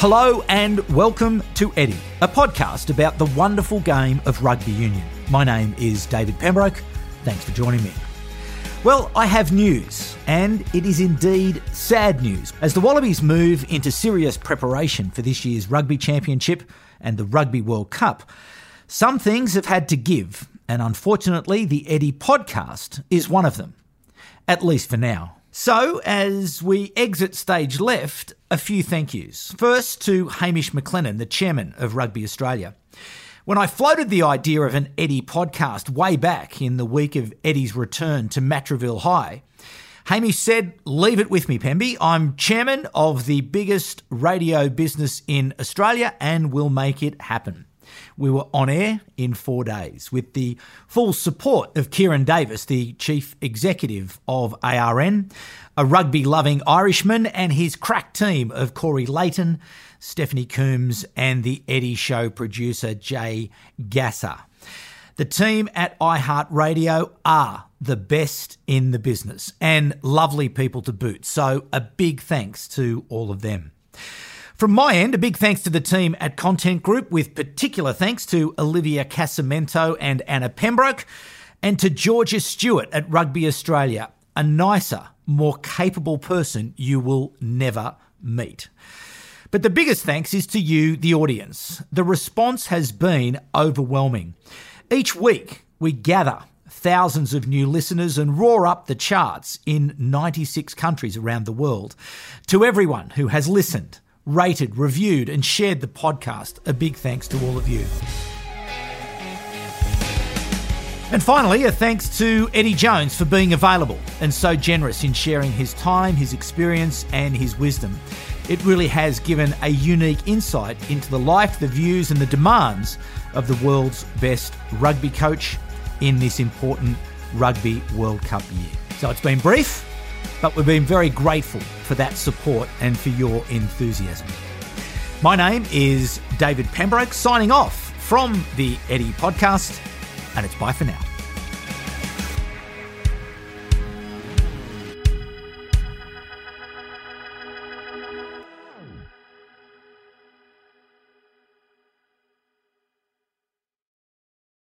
Hello and welcome to Eddie, a podcast about the wonderful game of rugby union. My name is David Pembroke. Thanks for joining me. Well, I have news, and it is indeed sad news. As the Wallabies move into serious preparation for this year's Rugby Championship and the Rugby World Cup, some things have had to give, and unfortunately, the Eddie podcast is one of them, at least for now. So, as we exit stage left, a few thank yous. First to Hamish McLennan, the chairman of Rugby Australia. When I floated the idea of an Eddie podcast way back in the week of Eddie's return to Matraville High, Hamish said, Leave it with me, Pemby. I'm chairman of the biggest radio business in Australia and will make it happen. We were on air in four days with the full support of Ciaran Davis, the chief executive of ARN, a rugby loving Irishman, and his crack team of Corey Layton, Stephanie Coombs, and the Eddie Show producer Jay Gasser. The team at iHeartRadio are the best in the business and lovely people to boot. So, a big thanks to all of them. From my end, a big thanks to the team at Content Group, with particular thanks to Olivia Casamento and Anna Pembroke, and to Georgia Stewart at Rugby Australia, a nicer, more capable person you will never meet. But the biggest thanks is to you, the audience. The response has been overwhelming. Each week, we gather thousands of new listeners and roar up the charts in 96 countries around the world. To everyone who has listened, rated, reviewed, and shared the podcast. A big thanks to all of you. And finally, a thanks to Eddie Jones for being available and so generous in sharing his time, his experience, and his wisdom. It really has given a unique insight into the life, the views, and the demands of the world's best rugby coach in this important Rugby World Cup year. So it's been brief, but we've been very grateful for that support and for your enthusiasm. My name is David Pembroke, signing off from the Eddie podcast, and it's bye for now.